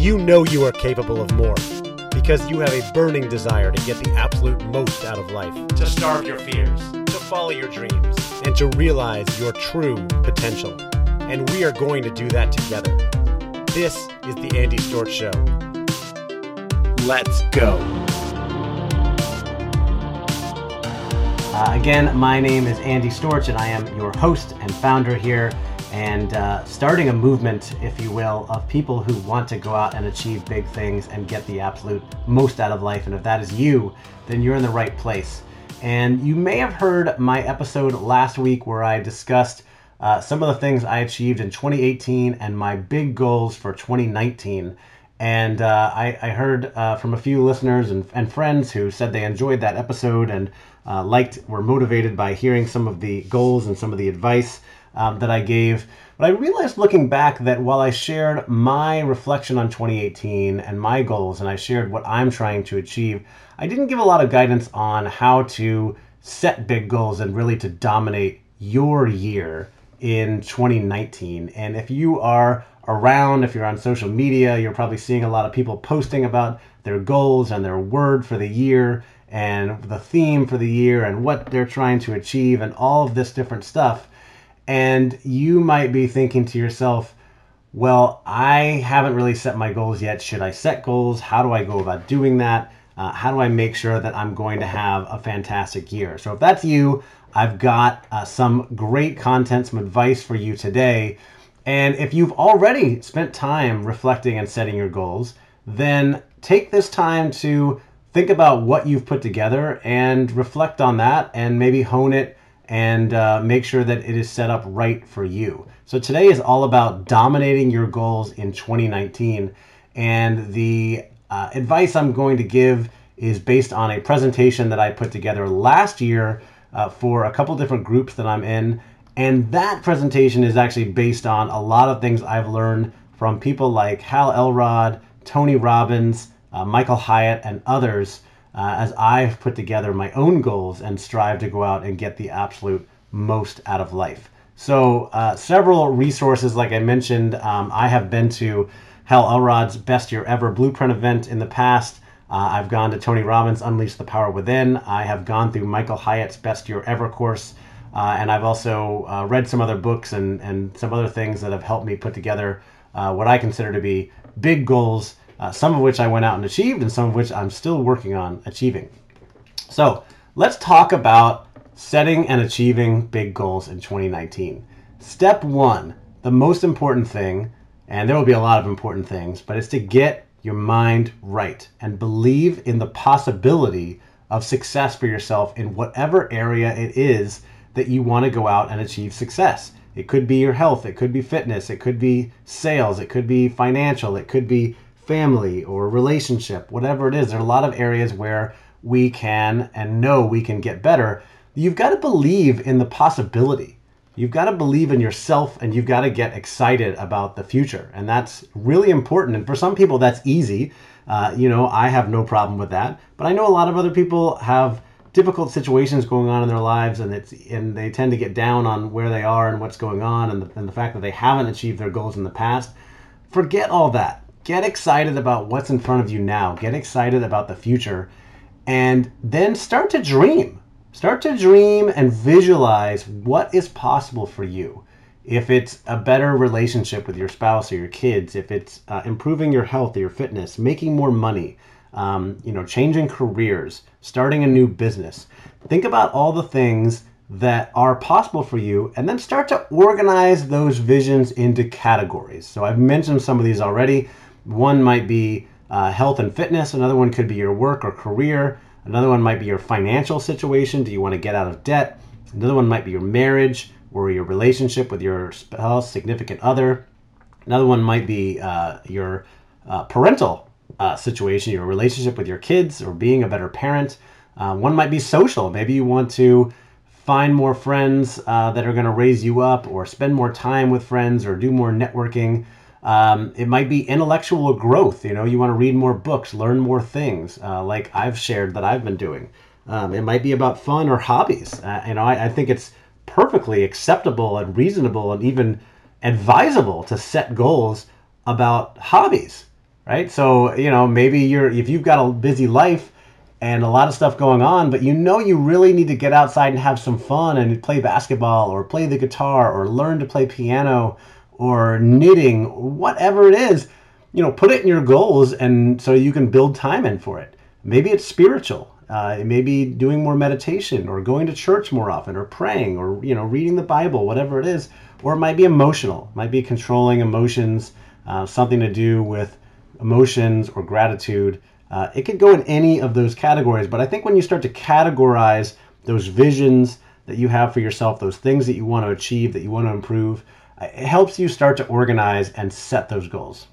you know you are capable of more because you have a burning desire to get the absolute most out of life, to starve your fears, to follow your dreams, and to realize your true potential. And we are going to do that together. This is the Andy Storch Show. Let's go. Uh, again, my name is Andy Storch, and I am your host and founder here, and uh, starting a movement, if you will, of people who want to go out and achieve big things and get the absolute most out of life. And if that is you, then you're in the right place. And you may have heard my episode last week where I discussed uh, some of the things I achieved in 2018 and my big goals for 2019. And uh, I, I, heard uh, from a few listeners and, and, friends who said they enjoyed that episode and uh, liked, were motivated by hearing some of the goals and some of the advice um, that I gave. But I realized looking back that while I shared my reflection on 2018 and my goals, and I shared what I'm trying to achieve, I didn't give a lot of guidance on how to set big goals and really to dominate your year in 2019. And if you are around, if you're on social media, you're probably seeing a lot of people posting about their goals and their word for the year and the theme for the year and what they're trying to achieve and all of this different stuff. And you might be thinking to yourself, well, I haven't really set my goals yet. Should I set goals? How do I go about doing that? Uh, how do I make sure that I'm going to have a fantastic year? So, if that's you, I've got uh, some great content, some advice for you today. And if you've already spent time reflecting and setting your goals, then take this time to think about what you've put together and reflect on that and maybe hone it and uh, make sure that it is set up right for you. So today is all about dominating your goals in 2019. And the uh, advice I'm going to give is based on a presentation that I put together last year uh, for a couple different groups that I'm in. And that presentation is actually based on a lot of things I've learned from people like Hal Elrod, Tony Robbins, uh, Michael Hyatt, and others uh, as I've put together my own goals and strive to go out and get the absolute most out of life. So, uh, several resources, like I mentioned, um, I have been to Hal Elrod's Best Year Ever Blueprint event in the past. Uh, I've gone to Tony Robbins' Unleash the Power Within. I have gone through Michael Hyatt's Best Year Ever course. Uh, and I've also uh, read some other books and, and some other things that have helped me put together uh, what I consider to be big goals, uh, some of which I went out and achieved, and some of which I'm still working on achieving. So let's talk about setting and achieving big goals in 2019. Step one, the most important thing, and there will be a lot of important things, but it's to get your mind right and believe in the possibility of success for yourself in whatever area it is that you want to go out and achieve success. It could be your health, it could be fitness, it could be sales, it could be financial, it could be family or relationship, whatever it is. There are a lot of areas where we can and know we can get better. You've got to believe in the possibility. You've got to believe in yourself and you've got to get excited about the future. And that's really important. And for some people, that's easy. Uh, you know, I have no problem with that. But I know a lot of other people have difficult situations going on in their lives and it's and they tend to get down on where they are and what's going on and the, and the fact that they haven't achieved their goals in the past forget all that get excited about what's in front of you now get excited about the future and then start to dream start to dream and visualize what is possible for you if it's a better relationship with your spouse or your kids if it's uh, improving your health or your fitness making more money um, you know, changing careers, starting a new business. Think about all the things that are possible for you and then start to organize those visions into categories. So I've mentioned some of these already. One might be uh, health and fitness, another one could be your work or career, another one might be your financial situation. Do you want to get out of debt? Another one might be your marriage or your relationship with your spouse, significant other. Another one might be uh, your uh, parental uh, situation, your relationship with your kids, or being a better parent. Uh, one might be social. Maybe you want to find more friends uh, that are going to raise you up, or spend more time with friends, or do more networking. Um, it might be intellectual growth. You know, you want to read more books, learn more things, uh, like I've shared that I've been doing. Um, it might be about fun or hobbies. Uh, you know, I, I think it's perfectly acceptable and reasonable and even advisable to set goals about hobbies right? So, you know, maybe you're if you've got a busy life and a lot of stuff going on, but you know you really need to get outside and have some fun and play basketball or play the guitar or learn to play piano or knitting, whatever it is, you know, put it in your goals and so you can build time in for it. Maybe it's spiritual. Uh, it may be doing more meditation or going to church more often or praying or, you know, reading the Bible, whatever it is. Or it might be emotional, it might be controlling emotions, uh, something to do with emotions or gratitude. Uh, it could go in any of those categories, but I think when you start to categorize those visions that you have for yourself, those things that you want to achieve, that you want to improve, it helps you start to organize and set those goals.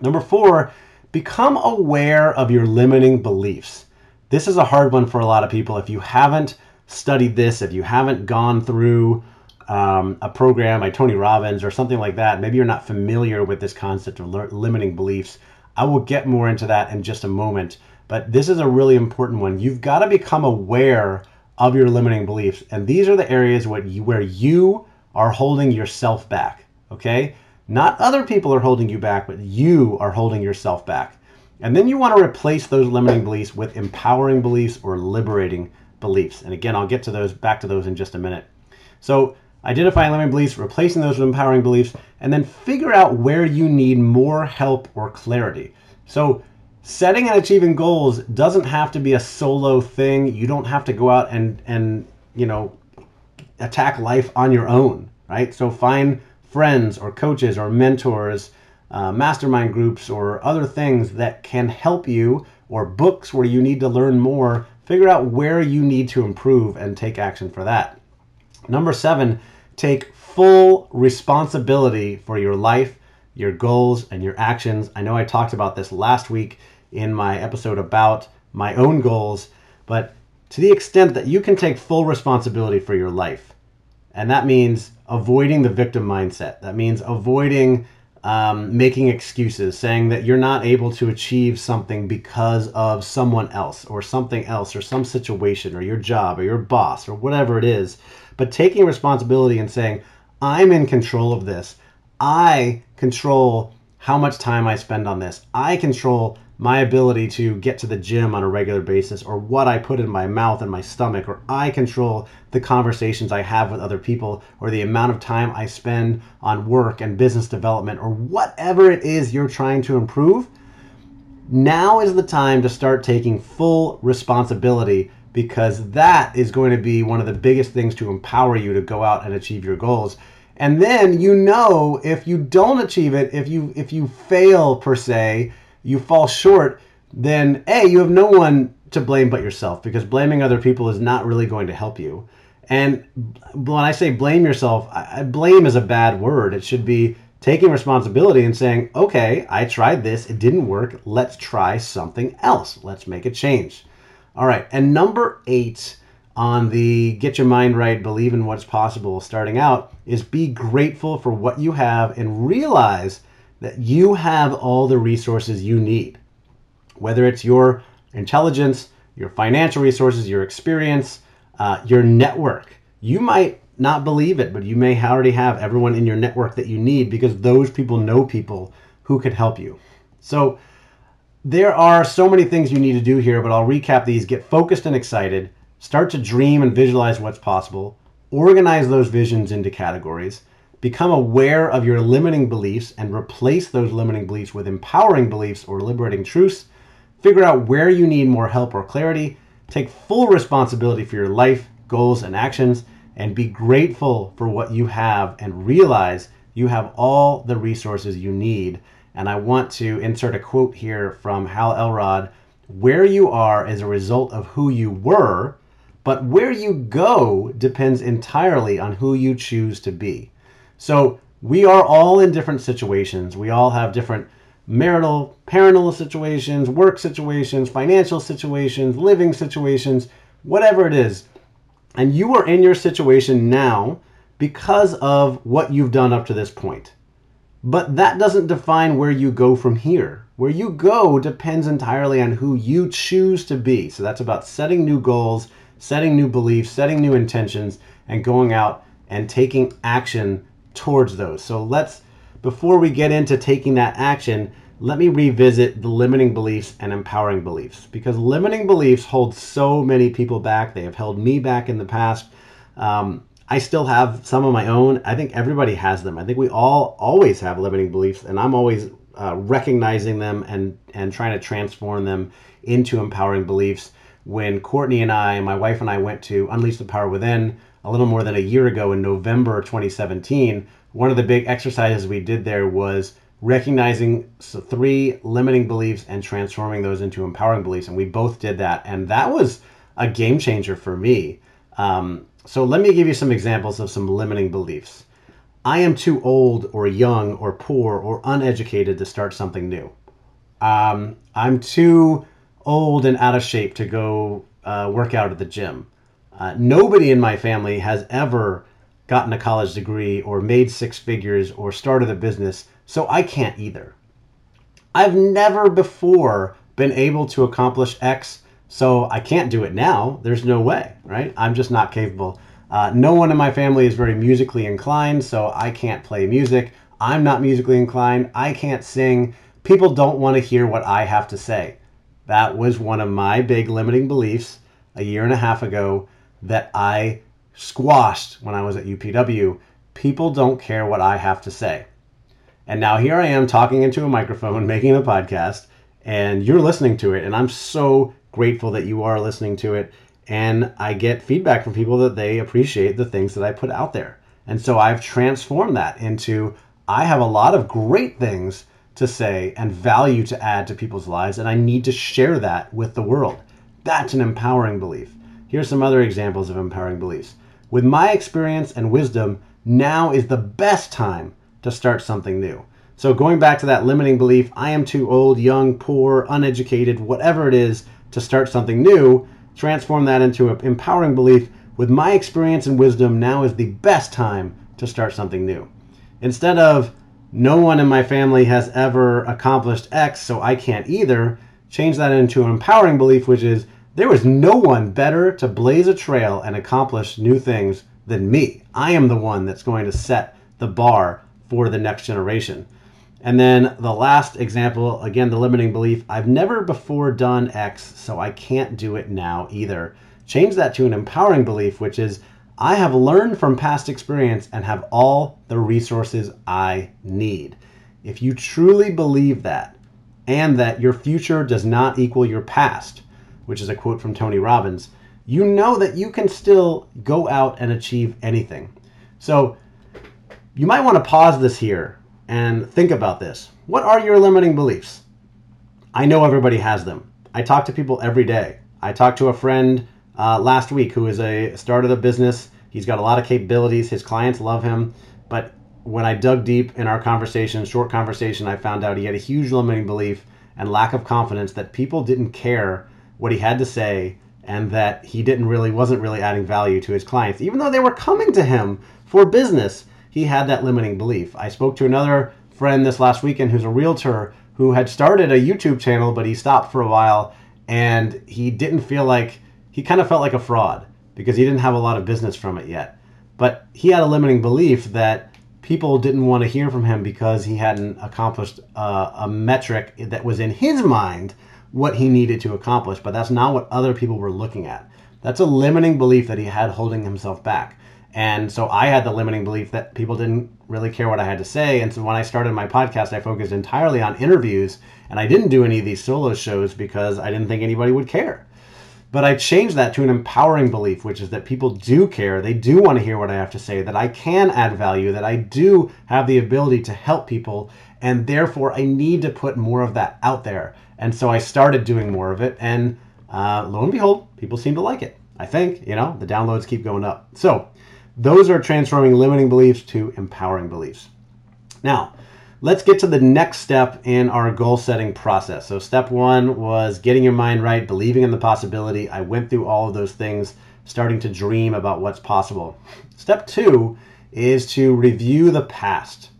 Number four, become aware of your limiting beliefs. This is a hard one for a lot of people. If you haven't studied this, if you haven't gone through um, a program by Tony Robbins or something like that, maybe you're not familiar with this concept of limiting beliefs. I will get more into that in just a moment, but this is a really important one. You've got to become aware of your limiting beliefs, and these are the areas you, where you are holding yourself back. Okay, not other people are holding you back, but you are holding yourself back. And then you want to replace those limiting beliefs with empowering beliefs or liberating beliefs. And again, I'll get to those back to those in just a minute. So identifying limiting beliefs, replacing those with empowering beliefs, and then figure out where you need more help or clarity. So setting and achieving goals doesn't have to be a solo thing. You don't have to go out and and you know attack life on your own, right? So find friends or coaches or mentors, uh, mastermind groups, or other things that can help you, or books where you need to learn more. Figure out where you need to improve and take action for that. Number seven, take full responsibility for your life, your goals, and your actions. I know I talked about this last week in my episode about my own goals, but to the extent that you can take full responsibility for your life, and that means avoiding the victim mindset. That means avoiding um, making excuses, saying that you're not able to achieve something because of someone else or something else or some situation or your job or your boss or whatever it is. But taking responsibility and saying, I'm in control of this. I control how much time I spend on this. I control my ability to get to the gym on a regular basis or what I put in my mouth and my stomach, or I control the conversations I have with other people, or the amount of time I spend on work and business development, or whatever it is you're trying to improve, now is the time to start taking full responsibility because that is going to be one of the biggest things to empower you to go out and achieve your goals. And then you know if you don't achieve it, if you if you fail per se, you fall short, then A, you have no one to blame but yourself because blaming other people is not really going to help you. And when I say blame yourself, I, blame is a bad word. It should be taking responsibility and saying, okay, I tried this, it didn't work, let's try something else. Let's make a change. All right, and number eight on the get your mind right, believe in what's possible starting out is be grateful for what you have and realize that you have all the resources you need, whether it's your intelligence, your financial resources, your experience, uh, your network. You might not believe it, but you may already have everyone in your network that you need because those people know people who could help you. So there are so many things you need to do here, but I'll recap these. Get focused and excited. Start to dream and visualize what's possible. Organize those visions into categories. Become aware of your limiting beliefs and replace those limiting beliefs with empowering beliefs or liberating truths. Figure out where you need more help or clarity. Take full responsibility for your life, goals, and actions, and be grateful for what you have and realize you have all the resources you need. And I want to insert a quote here from Hal Elrod Where you are is a result of who you were, but where you go depends entirely on who you choose to be. So we are all in different situations. We all have different marital, parental situations, work situations, financial situations, living situations, whatever it is. And you are in your situation now because of what you've done up to this point. But that doesn't define where you go from here. Where you go depends entirely on who you choose to be. So that's about setting new goals, setting new beliefs, setting new intentions, and going out and taking action towards those. So let's, before we get into taking that action, let me revisit the limiting beliefs and empowering beliefs because limiting beliefs hold so many people back. They have held me back in the past. Um, I still have some of my own. I think everybody has them. I think we all always have limiting beliefs, and I'm always uh, recognizing them and and trying to transform them into empowering beliefs. When Courtney and I, my wife and I, went to Unleash the Power Within a little more than a year ago in November 2017, one of the big exercises we did there was recognizing three limiting beliefs and transforming those into empowering beliefs. And we both did that. And that was a game changer for me. Um, so let me give you some examples of some limiting beliefs. I am too old or young or poor or uneducated to start something new. Um, I'm too old and out of shape to go uh, work out at the gym. Uh, nobody in my family has ever gotten a college degree or made six figures or started a business, so I can't either. I've never before been able to accomplish X so I can't do it now. There's no way, right? I'm just not capable. Uh, no one in my family is very musically inclined, so I can't play music. I'm not musically inclined. I can't sing. People don't want to hear what I have to say. That was one of my big limiting beliefs a year and a half ago that I squashed when I was at UPW. People don't care what I have to say. And now here I am talking into a microphone, making a podcast, and you're listening to it. And I'm so grateful that you are listening to it. And I get feedback from people that they appreciate the things that I put out there. And so I've transformed that into I have a lot of great things to say and value to add to people's lives, and I need to share that with the world. That's an empowering belief. Here's some other examples of empowering beliefs. With my experience and wisdom, now is the best time to start something new. So, going back to that limiting belief, I am too old, young, poor, uneducated, whatever it is, to start something new, transform that into an empowering belief. With my experience and wisdom, now is the best time to start something new. Instead of, no one in my family has ever accomplished X, so I can't either, change that into an empowering belief, which is, there is no one better to blaze a trail and accomplish new things than me. I am the one that's going to set the bar for the next generation. And then the last example, again, the limiting belief I've never before done X, so I can't do it now either. Change that to an empowering belief, which is I have learned from past experience and have all the resources I need. If you truly believe that, and that your future does not equal your past, which is a quote from Tony Robbins, you know that you can still go out and achieve anything. So you might want to pause this here and think about this. What are your limiting beliefs? I know everybody has them. I talk to people every day. I talked to a friend uh, last week who is a started a business. He's got a lot of capabilities. His clients love him, but when I dug deep in our conversation, short conversation, I found out he had a huge limiting belief and lack of confidence that people didn't care what he had to say and that he didn't really wasn't really adding value to his clients even though they were coming to him for business he had that limiting belief. I spoke to another friend this last weekend who's a realtor who had started a YouTube channel, but he stopped for a while and he didn't feel like he kind of felt like a fraud because he didn't have a lot of business from it yet. But he had a limiting belief that people didn't want to hear from him because he hadn't accomplished uh, a metric that was in his mind what he needed to accomplish, but that's not what other people were looking at. That's a limiting belief that he had holding himself back. And so I had the limiting belief that people didn't really care what I had to say. And so when I started my podcast, I focused entirely on interviews and I didn't do any of these solo shows because I didn't think anybody would care. But I changed that to an empowering belief, which is that people do care. They do want to hear what I have to say, that I can add value, that I do have the ability to help people. And therefore, I need to put more of that out there. And so I started doing more of it. And uh, lo and behold, people seem to like it. I think, you know, the downloads keep going up. So, those are transforming limiting beliefs to empowering beliefs. Now, let's get to the next step in our goal setting process. So, step one was getting your mind right, believing in the possibility. I went through all of those things, starting to dream about what's possible. Step two is to review the past.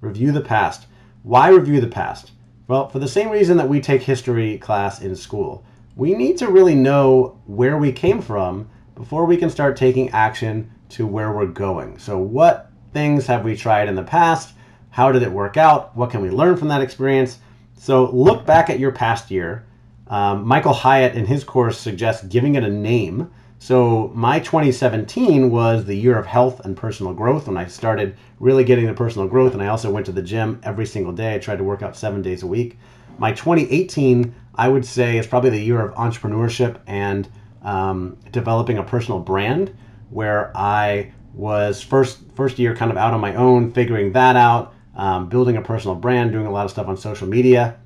Review the past. Why review the past? Well, for the same reason that we take history class in school. We need to really know where we came from before we can start taking action to where we're going. So, what things have we tried in the past? How did it work out? What can we learn from that experience? So look back at your past year. Um, Michael Hyatt in his course suggests giving it a name. So my 2017 was the year of health and personal growth when I started really getting the personal growth, and I also went to the gym every single day. I tried to work out seven days a week. My 2018, I would say, is probably the year of entrepreneurship and um, developing a personal brand, where I was first first year kind of out on my own, figuring that out, um, building a personal brand, doing a lot of stuff on social media.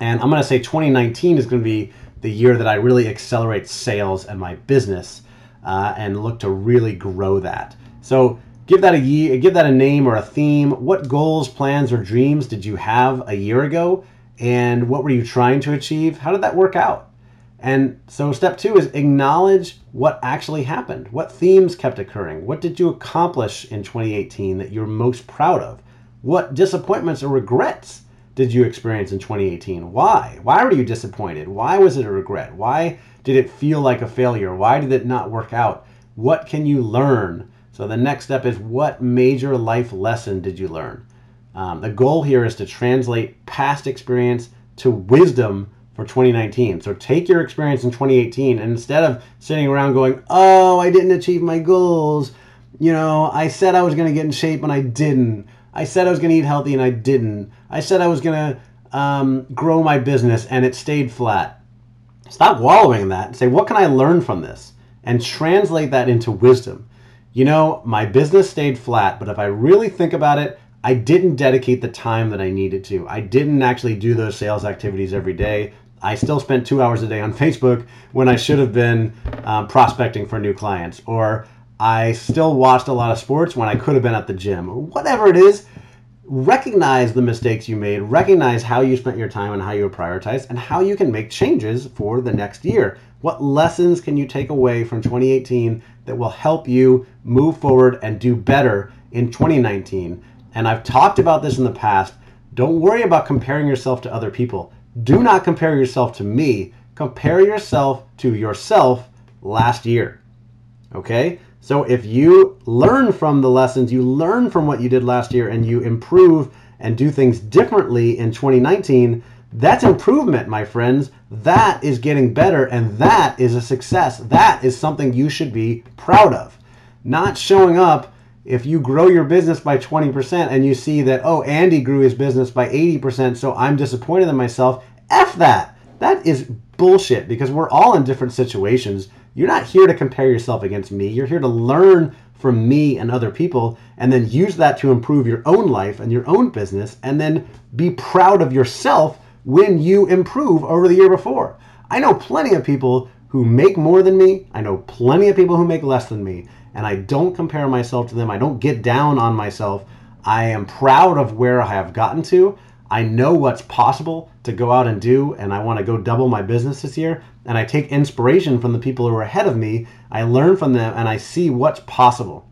And I'm going to say 2019 is going to be the year that I really accelerate sales and my business uh, and look to really grow that. So give that a year, give that a name or a theme. What goals, plans, or dreams did you have a year ago? And what were you trying to achieve? How did that work out? And so step two is acknowledge what actually happened. What themes kept occurring? What did you accomplish in 2018 that you're most proud of? What disappointments or regrets did you experience in 2018? Why? Why were you disappointed? Why was it a regret? Why did it feel like a failure? Why did it not work out? What can you learn? So the next step is what major life lesson did you learn? Um, the goal here is to translate past experience to wisdom for 2019. So take your experience in 2018 and instead of sitting around going, oh, I didn't achieve my goals, you know, I said I was going to get in shape and I didn't. I said I was going to eat healthy and I didn't. I said I was going to um, grow my business and it stayed flat. Stop wallowing in that and say, what can I learn from this? And translate that into wisdom. You know, my business stayed flat, but if I really think about it, I didn't dedicate the time that I needed to. I didn't actually do those sales activities every day. I still spent two hours a day on Facebook when I should have been um, prospecting for new clients, or I still watched a lot of sports when I could have been at the gym, or whatever it is. Recognize the mistakes you made, recognize how you spent your time and how you prioritized, and how you can make changes for the next year. What lessons can you take away from 2018 that will help you move forward and do better in 2019? And I've talked about this in the past. Don't worry about comparing yourself to other people do not compare yourself to me. Compare yourself to yourself last year. Okay? So if you learn from the lessons, you learn from what you did last year, and you improve and do things differently in 2019, that's improvement, my friends. That is getting better, and that is a success. That is something you should be proud of. Not showing up if you grow your business by 20% and you see that, oh, Andy grew his business by 80%, so I'm disappointed in myself, F that. That is bullshit because we're all in different situations. You're not here to compare yourself against me. You're here to learn from me and other people and then use that to improve your own life and your own business and then be proud of yourself when you improve over the year before. I know plenty of people who make more than me. I know plenty of people who make less than me and I don't compare myself to them. I don't get down on myself. I am proud of where I have gotten to. I know what's possible to go out and do, and I want to go double my business this year. And I take inspiration from the people who are ahead of me. I learn from them and I see what's possible.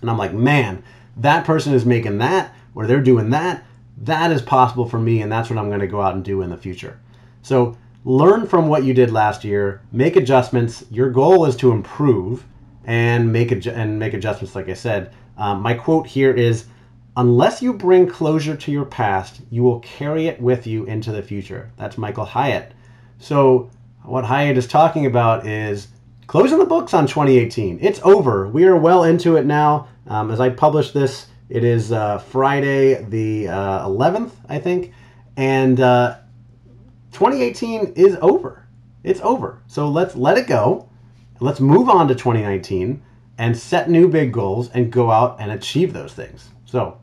And I'm like, man, that person is making that, or they're doing that. That is possible for me, and that's what I'm going to go out and do in the future. So learn from what you did last year, make adjustments. Your goal is to improve and make and make adjustments. Like I said, um, my quote here is, "Unless you bring closure to your past, you will carry it with you into the future." That's Michael Hyatt. So what Hyatt is talking about is closing the books on 2018. It's over. We are well into it now. Um, as I publish this, it is uh, Friday the uh, 11th, I think, and uh, 2018 is over. It's over. So let's let it go let's move on to 2019 and set new big goals and go out and achieve those things. So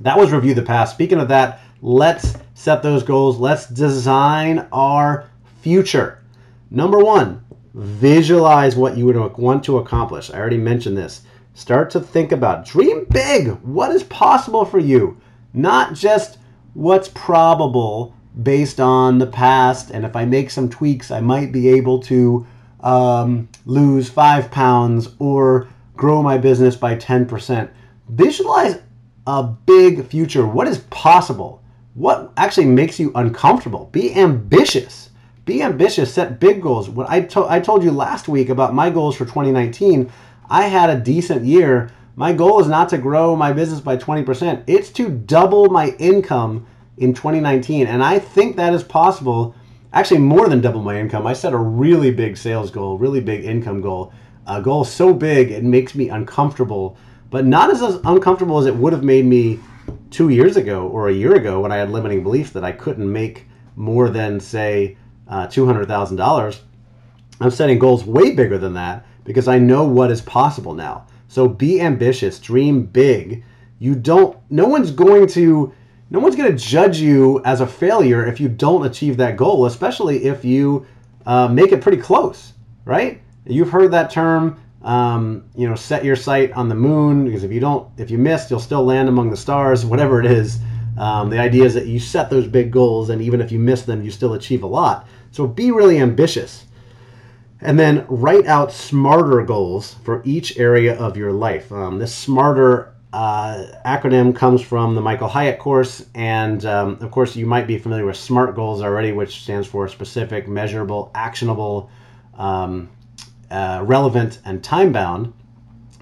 that was review the past. Speaking of that, let's set those goals. Let's design our future. Number one, visualize what you would want to accomplish. I already mentioned this. Start to think about, dream big. What is possible for you? Not just what's probable based on the past. And if I make some tweaks, I might be able to um, lose five pounds or grow my business by 10%. Visualize a big future. What is possible? What actually makes you uncomfortable? Be ambitious. Be ambitious. Set big goals. What I, to- I told you last week about my goals for 2019, I had a decent year. My goal is not to grow my business by 20%. It's to double my income in 2019. And I think that is possible. Actually, more than double my income. I set a really big sales goal, really big income goal. A goal so big it makes me uncomfortable, but not as uncomfortable as it would have made me two years ago or a year ago when I had limiting beliefs that I couldn't make more than, say, uh, $200,000. I'm setting goals way bigger than that because I know what is possible now. So be ambitious, dream big. You don't, no one's going to, no one's going to judge you as a failure if you don't achieve that goal, especially if you uh, make it pretty close, right? You've heard that term, um, you know, set your sight on the moon because if you don't, if you miss, you'll still land among the stars, whatever it is. Um, the idea is that you set those big goals, and even if you miss them, you still achieve a lot. So be really ambitious. And then write out smarter goals for each area of your life. Um, this smarter uh, acronym comes from the Michael Hyatt course. And um, of course, you might be familiar with SMART goals already, which stands for specific, measurable, actionable, um, uh, relevant, and time bound.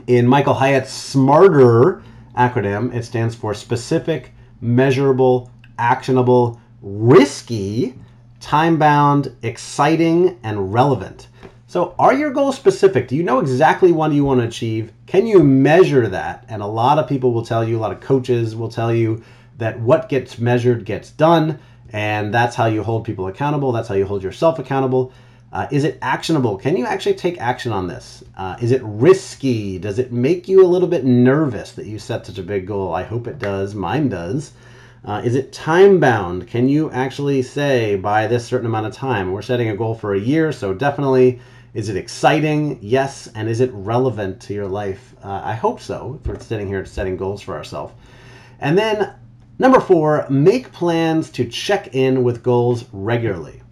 In Michael Hyatt's SMARTER acronym, it stands for specific, measurable, actionable, risky, time bound, exciting, and relevant. So, are your goals specific? Do you know exactly what you want to achieve? Can you measure that? And a lot of people will tell you, a lot of coaches will tell you that what gets measured gets done, and that's how you hold people accountable. That's how you hold yourself accountable. Uh, is it actionable? Can you actually take action on this? Uh, is it risky? Does it make you a little bit nervous that you set such a big goal? I hope it does. Mine does. Uh, is it time bound? Can you actually say by this certain amount of time? We're setting a goal for a year, so definitely. Is it exciting? Yes. And is it relevant to your life? Uh, I hope so. If we're sitting here setting goals for ourselves. And then number four, make plans to check in with goals regularly.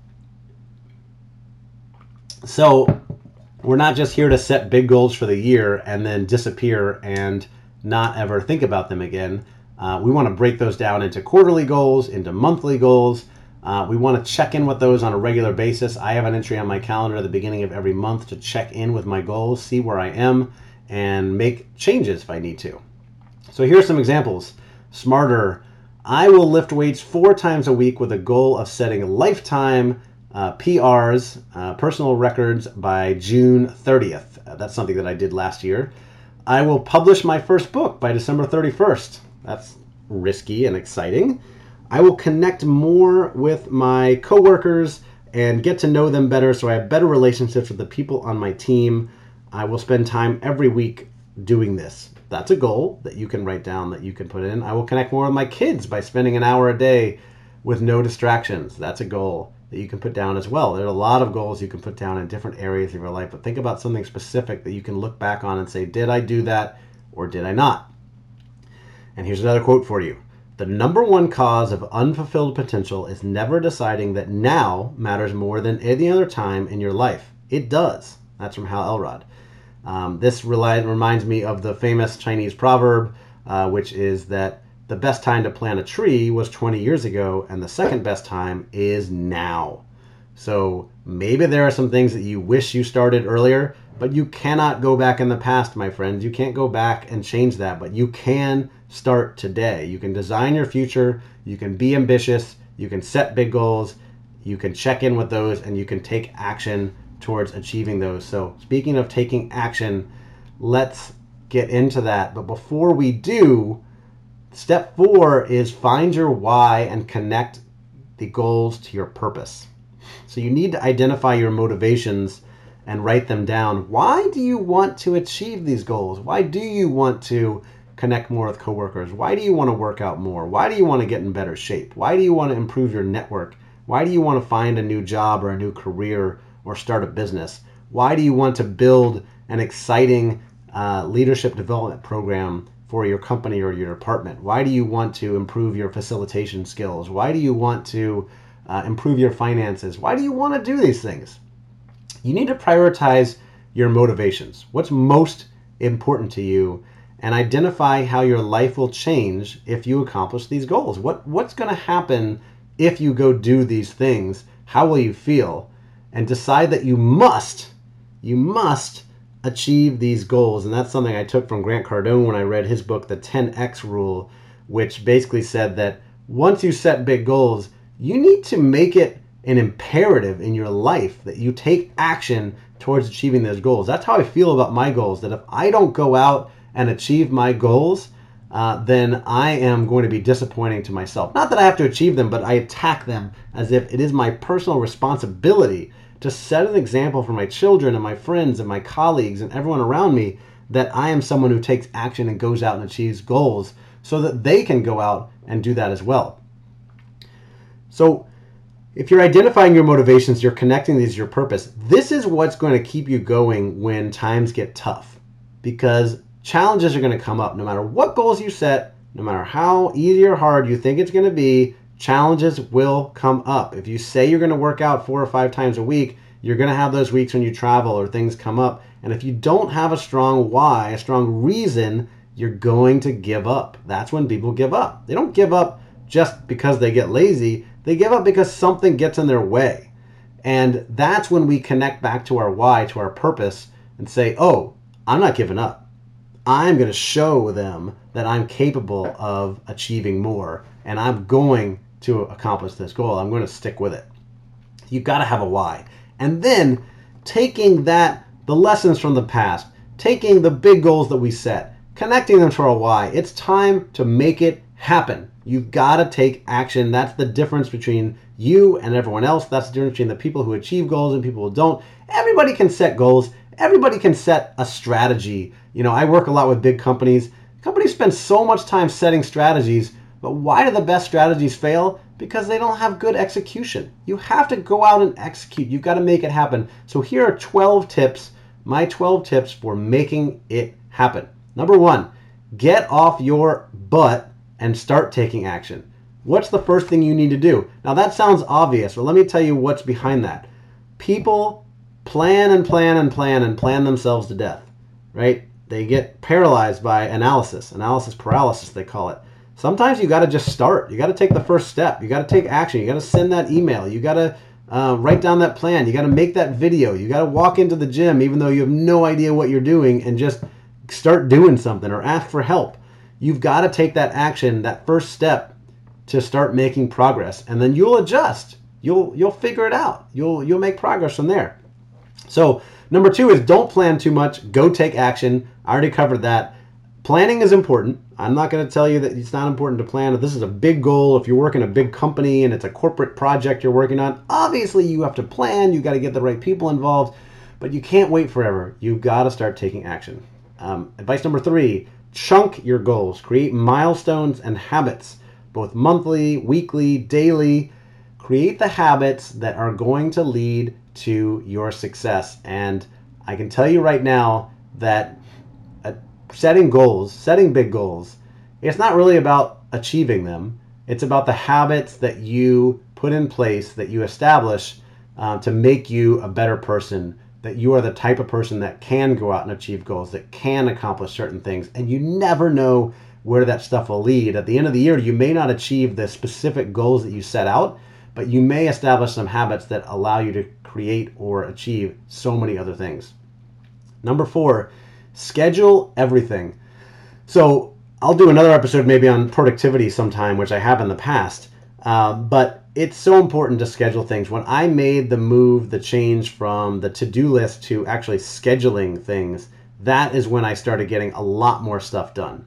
So we're not just here to set big goals for the year and then disappear and not ever think about them again. Uh, we want to break those down into quarterly goals, into monthly goals. Uh, we want to check in with those on a regular basis. I have an entry on my calendar at the beginning of every month to check in with my goals, see where I am, and make changes if I need to. So here are some examples. Smarter. I will lift weights four times a week with a goal of setting lifetime uh, PRs, uh, personal records, by June 30th. Uh, that's something that I did last year. I will publish my first book by December 31st. That's risky and exciting. I will connect more with my coworkers and get to know them better so I have better relationships with the people on my team. I will spend time every week doing this. That's a goal that you can write down that you can put in. I will connect more with my kids by spending an hour a day with no distractions. That's a goal that you can put down as well. There are a lot of goals you can put down in different areas of your life, but think about something specific that you can look back on and say, did I do that or did I not? And here's another quote for you The number one cause of unfulfilled potential is never deciding that now matters more than any other time in your life. It does. That's from Hal Elrod. Um, this reminds me of the famous Chinese proverb, uh, which is that the best time to plant a tree was 20 years ago, and the second best time is now. So maybe there are some things that you wish you started earlier, but you cannot go back in the past, my friends. You can't go back and change that, but you can start today. You can design your future, you can be ambitious, you can set big goals, you can check in with those, and you can take action towards achieving those. So, speaking of taking action, let's get into that. But before we do, step four is find your why and connect the goals to your purpose. So, you need to identify your motivations and write them down. Why do you want to achieve these goals? Why do you want to connect more with coworkers? Why do you want to work out more? Why do you want to get in better shape? Why do you want to improve your network? Why do you want to find a new job or a new career or start a business? Why do you want to build an exciting uh, leadership development program for your company or your department? Why do you want to improve your facilitation skills? Why do you want to uh, improve your finances? Why do you want to do these things? You need to prioritize your motivations. What's most important to you and identify how your life will change if you accomplish these goals. What what's going to happen if you go do these things? How will you feel? And decide that you must you must achieve these goals. And that's something I took from Grant Cardone when I read his book The 10X Rule, which basically said that once you set big goals, you need to make it an imperative in your life that you take action towards achieving those goals. That's how I feel about my goals. That if I don't go out and achieve my goals, uh, then I am going to be disappointing to myself. Not that I have to achieve them, but I attack them as if it is my personal responsibility to set an example for my children and my friends and my colleagues and everyone around me that I am someone who takes action and goes out and achieves goals so that they can go out and do that as well. So, if you're identifying your motivations, you're connecting these to your purpose, this is what's going to keep you going when times get tough. Because challenges are going to come up no matter what goals you set, no matter how easy or hard you think it's going to be, challenges will come up. If you say you're going to work out four or five times a week, you're going to have those weeks when you travel or things come up. And if you don't have a strong why, a strong reason, you're going to give up. That's when people give up. They don't give up just because they get lazy, they give up because something gets in their way. And that's when we connect back to our why, to our purpose, and say, oh, I'm not giving up. I'm going to show them that I'm capable of achieving more and I'm going to accomplish this goal. I'm going to stick with it. You've got to have a why. And then taking that, the lessons from the past, taking the big goals that we set, connecting them to our why. It's time to make it happen. You've got to take action. That's the difference between you and everyone else. That's the difference between the people who achieve goals and people who don't. Everybody can set goals. Everybody can set a strategy. You know, I work a lot with big companies. Companies spend so much time setting strategies, but why do the best strategies fail? Because they don't have good execution. You have to go out and execute. You've got to make it happen. So here are 12 tips, my 12 tips for making it happen. Number one, get off your butt and start taking action. What's the first thing you need to do? Now, that sounds obvious, but let me tell you what's behind that. People plan and plan and plan and plan themselves to death, right? They get paralyzed by analysis, analysis paralysis, they call it. Sometimes you got to just start. You got to take the first step. You got to take action. You got to send that email. You got to uh, write down that plan. You got to make that video. You got to walk into the gym, even though you have no idea what you're doing, and just start doing something or ask for help. You've got to take that action, that first step to start making progress and then you'll adjust. You'll you'll figure it out. You'll you'll make progress from there. So, number 2 is don't plan too much, go take action. I already covered that. Planning is important. I'm not going to tell you that it's not important to plan. If this is a big goal, if you're working a big company and it's a corporate project you're working on, obviously you have to plan, you got to get the right people involved, but you can't wait forever. You've got to start taking action. Um, advice number three chunk your goals, create milestones and habits, both monthly, weekly, daily. Create the habits that are going to lead to your success. And I can tell you right now that uh, setting goals, setting big goals, it's not really about achieving them. It's about the habits that you put in place, that you establish uh, to make you a better person that you are the type of person that can go out and achieve goals, that can accomplish certain things, and you never know where that stuff will lead. At the end of the year, you may not achieve the specific goals that you set out, but you may establish some habits that allow you to create or achieve so many other things. Number four, schedule everything. So I'll do another episode maybe on productivity sometime, which I have in the past. Uh, but it's so important to schedule things. When I made the move, the change from the to do list to actually scheduling things, that is when I started getting a lot more stuff done.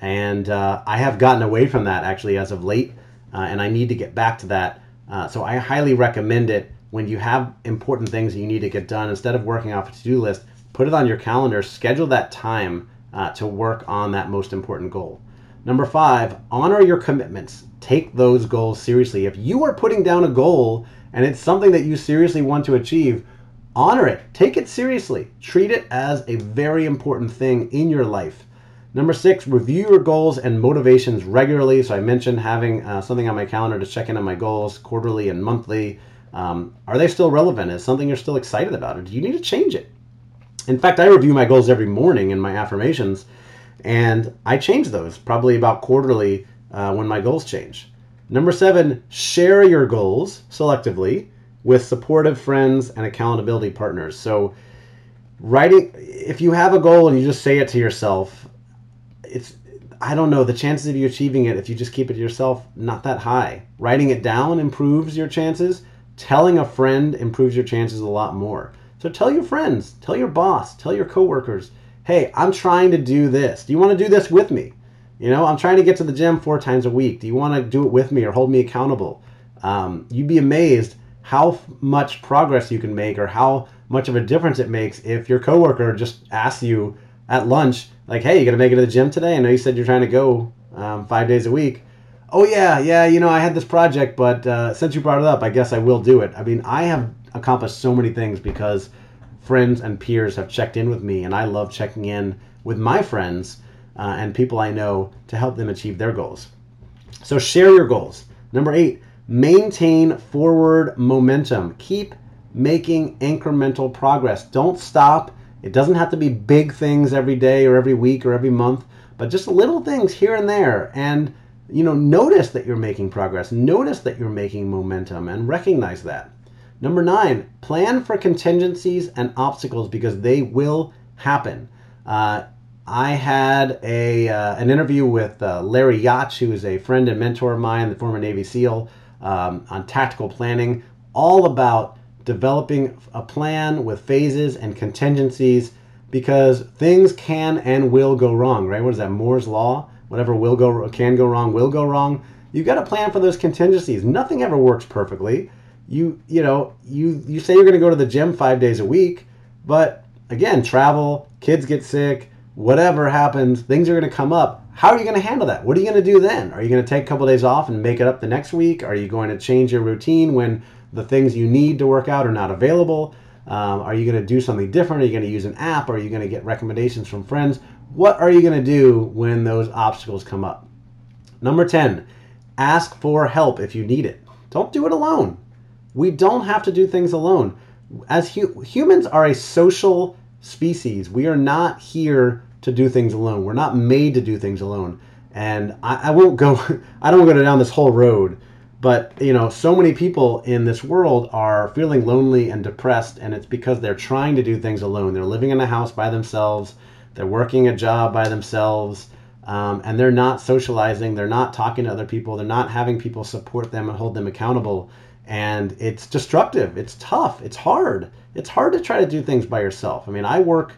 And uh, I have gotten away from that actually as of late, uh, and I need to get back to that. Uh, so I highly recommend it when you have important things that you need to get done. Instead of working off a to do list, put it on your calendar, schedule that time uh, to work on that most important goal. Number five, honor your commitments. Take those goals seriously. If you are putting down a goal and it's something that you seriously want to achieve, honor it. Take it seriously. Treat it as a very important thing in your life. Number six, review your goals and motivations regularly. So I mentioned having uh, something on my calendar to check in on my goals quarterly and monthly. Um, are they still relevant? Is something you're still excited about, or do you need to change it? In fact, I review my goals every morning in my affirmations and I change those probably about quarterly uh, when my goals change. Number seven, share your goals selectively with supportive friends and accountability partners. So, writing, if you have a goal and you just say it to yourself, it's I don't know, the chances of you achieving it if you just keep it to yourself, not that high. Writing it down improves your chances. Telling a friend improves your chances a lot more. So tell your friends, tell your boss, tell your coworkers, hey, I'm trying to do this. Do you want to do this with me? You know, I'm trying to get to the gym four times a week. Do you want to do it with me or hold me accountable? Um, you'd be amazed how much progress you can make or how much of a difference it makes if your coworker just asks you at lunch, like, hey, you gonna make it to the gym today? I know you said you're trying to go um, five days a week. Oh yeah, yeah, you know, I had this project, but uh, since you brought it up, I guess I will do it. I mean, I have accomplished so many things because friends and peers have checked in with me, and I love checking in with my friends uh, and people I know to help them achieve their goals. So share your goals. Number eight, maintain forward momentum. Keep making incremental progress. Don't stop it doesn't have to be big things every day or every week or every month, but just little things here and there. And, you know, notice that you're making progress. Notice that you're making momentum and recognize that. Number nine, plan for contingencies and obstacles because they will happen. Uh, I had a uh, an interview with uh, Larry Yatch, who is a friend and mentor of mine, the former Navy SEAL, um, on tactical planning, all about developing a plan with phases and contingencies because things can and will go wrong, right? What is that? Moore's law? Whatever will go can go wrong will go wrong. You've got to plan for those contingencies. Nothing ever works perfectly. You you know, you you say you're going to go to the gym 5 days a week, but again, travel, kids get sick, whatever happens, things are going to come up. How are you going to handle that? What are you going to do then? Are you going to take a couple days off and make it up the next week? Are you going to change your routine when the things you need to work out are not available? Um, are you going to do something different? Are you going to use an app? Are you going to get recommendations from friends? What are you going to do when those obstacles come up? Number 10, ask for help if you need it. Don't do it alone. We don't have to do things alone. As hu- humans are a social species, we are not here to do things alone. We're not made to do things alone. And I, I won't go, I don't want to go down this whole road but you know so many people in this world are feeling lonely and depressed and it's because they're trying to do things alone they're living in a house by themselves they're working a job by themselves um, and they're not socializing they're not talking to other people they're not having people support them and hold them accountable and it's destructive it's tough it's hard it's hard to try to do things by yourself i mean i work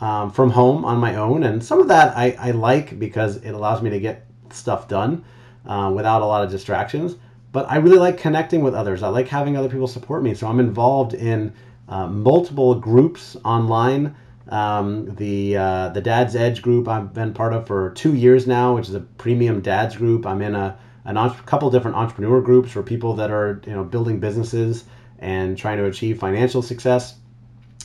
um, from home on my own and some of that I, I like because it allows me to get stuff done uh, without a lot of distractions but I really like connecting with others. I like having other people support me. So I'm involved in uh, multiple groups online. Um, the uh, the Dad's Edge group I've been part of for two years now, which is a premium dads group. I'm in a an entre- couple different entrepreneur groups for people that are you know building businesses and trying to achieve financial success.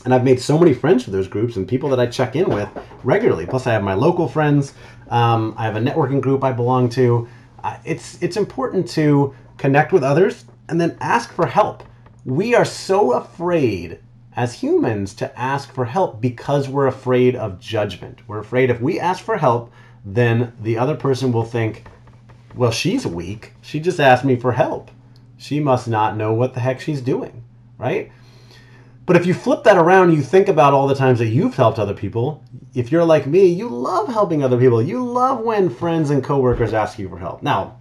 And I've made so many friends for those groups and people that I check in with regularly. Plus, I have my local friends. Um, I have a networking group I belong to. Uh, it's it's important to connect with others, and then ask for help. We are so afraid as humans to ask for help because we're afraid of judgment. We're afraid if we ask for help, then the other person will think, well, she's weak. She just asked me for help. She must not know what the heck she's doing, right? But if you flip that around, you think about all the times that you've helped other people. If you're like me, you love helping other people. You love when friends and coworkers ask you for help. Now,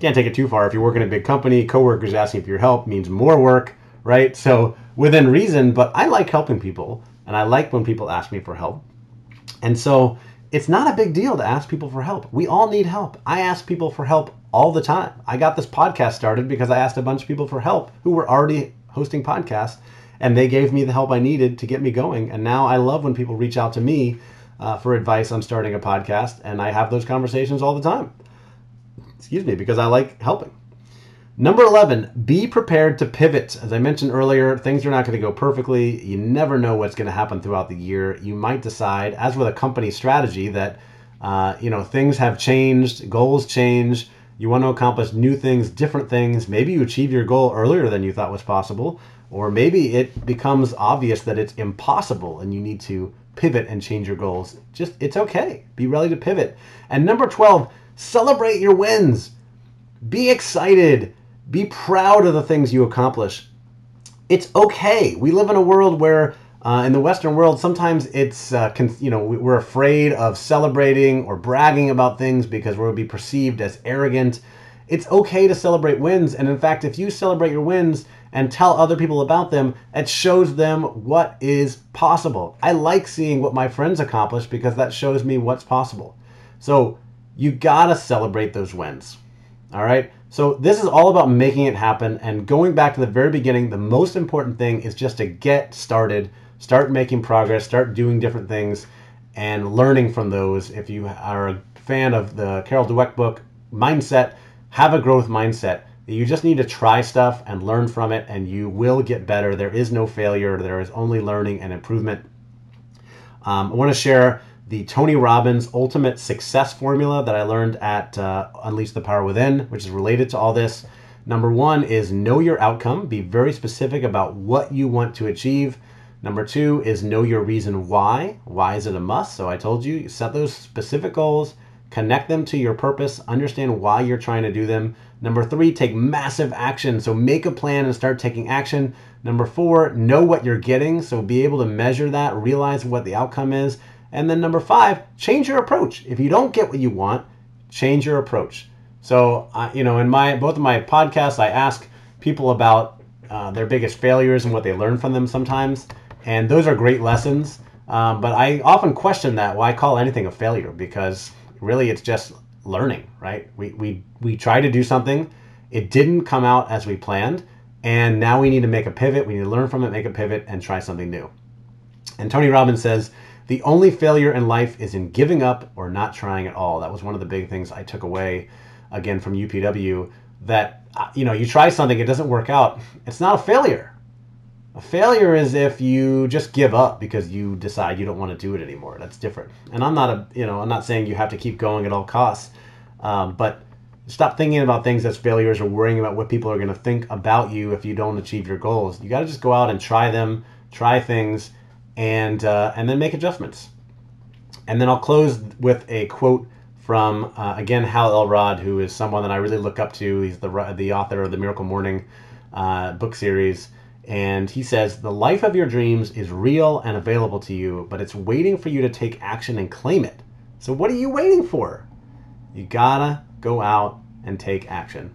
can't take it too far. If you're working in a big company, coworkers asking for your help means more work, right? So within reason, but I like helping people and I like when people ask me for help. And so it's not a big deal to ask people for help. We all need help. I ask people for help all the time. I got this podcast started because I asked a bunch of people for help who were already hosting podcasts and they gave me the help I needed to get me going. And now I love when people reach out to me uh, for advice on starting a podcast and I have those conversations all the time excuse me, because I like helping. Number 11, be prepared to pivot. As I mentioned earlier, things are not going to go perfectly. You never know what's going to happen throughout the year. You might decide, as with a company strategy, that uh, you know things have changed, goals change. You want to accomplish new things, different things. Maybe you achieve your goal earlier than you thought was possible, or maybe it becomes obvious that it's impossible and you need to pivot and change your goals. Just it's okay. Be ready to pivot. And number 12, Celebrate your wins. Be excited. Be proud of the things you accomplish. It's okay. We live in a world where Uh, in the Western world, sometimes it's, uh, con- you know, we're afraid of celebrating or bragging about things because we'll be perceived as arrogant. It's okay to celebrate wins. And in fact, if you celebrate your wins and tell other people about them, it shows them what is possible. I like seeing what my friends accomplish because that shows me what's possible. So you gotta celebrate those wins. All right. So this is all about making it happen. And going back to the very beginning, the most important thing is just to get started, start making progress, start doing different things, and learning from those. If you are a fan of the Carol Dweck book, Mindset, have a growth mindset. You just need to try stuff and learn from it, and you will get better. There is no failure, there is only learning and improvement. Um, I want to share the Tony Robbins Ultimate Success Formula that I learned at uh, Unleash the Power Within, which is related to all this. Number one is know your outcome, be very specific about what you want to achieve. Number two is know your reason why. Why is it a must? So I told you, set those specific goals, connect them to your purpose, understand why you're trying to do them. Number three, take massive action. So make a plan and start taking action. Number four, know what you're getting. So be able to measure that, realize what the outcome is. And then number five, change your approach. If you don't get what you want, change your approach. So, uh, you know, in my both of my podcasts, I ask people about uh, their biggest failures and what they learn from them sometimes, and those are great lessons. Um, but I often question that why call anything a failure because really it's just learning, right? We we we try to do something, it didn't come out as we planned, and now we need to make a pivot. We need to learn from it, make a pivot, and try something new. And Tony Robbins says the only failure in life is in giving up or not trying at all. That was one of the big things I took away again from UPW that uh, you know, you try something it doesn't work out. It's not a failure. A failure is if you just give up because you decide you don't want to do it anymore. That's different. And I'm not a, you know, I'm not saying you have to keep going at all costs, um, but stop thinking about things as failures or worrying about what people are going to think about you if you don't achieve your goals. You got to just go out and try them, try things, and uh, and then make adjustments. And then I'll close with a quote from uh, again Hal Elrod, who is someone that I really look up to. He's the the author of the Miracle Morning uh, book series, and he says the life of your dreams is real and available to you, but it's waiting for you to take action and claim it. So what are you waiting for? You gotta go out and take action.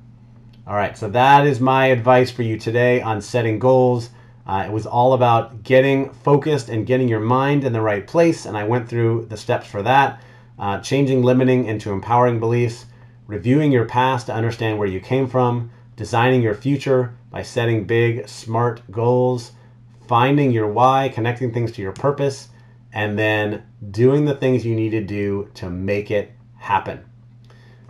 All right, so that is my advice for you today on setting goals. Uh, it was all about getting focused and getting your mind in the right place, and I went through the steps for that. Uh, changing limiting into empowering beliefs, reviewing your past to understand where you came from, designing your future by setting big, smart goals, finding your why, connecting things to your purpose, and then doing the things you need to do to make it happen.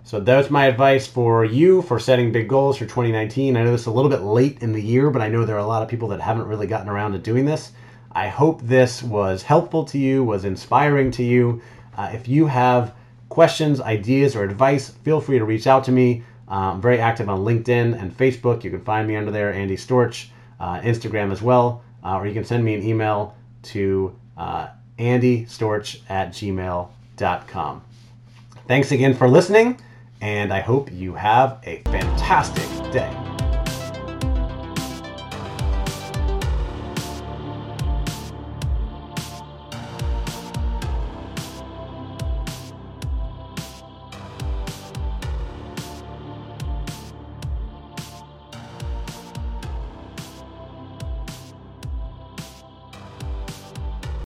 So that's my advice for you for setting big goals for 2019. I know this is a little bit late in the year, but I know there are a lot of people that haven't really gotten around to doing this. I hope this was helpful to you, was inspiring to you. Uh, if you have questions, ideas, or advice, feel free to reach out to me. Uh, I'm very active on LinkedIn and Facebook. You can find me under there, Andy Storch, uh, Instagram as well, uh, or you can send me an email to uh, andystorch at gmail.com. Thanks again for listening and I hope you have a fantastic day.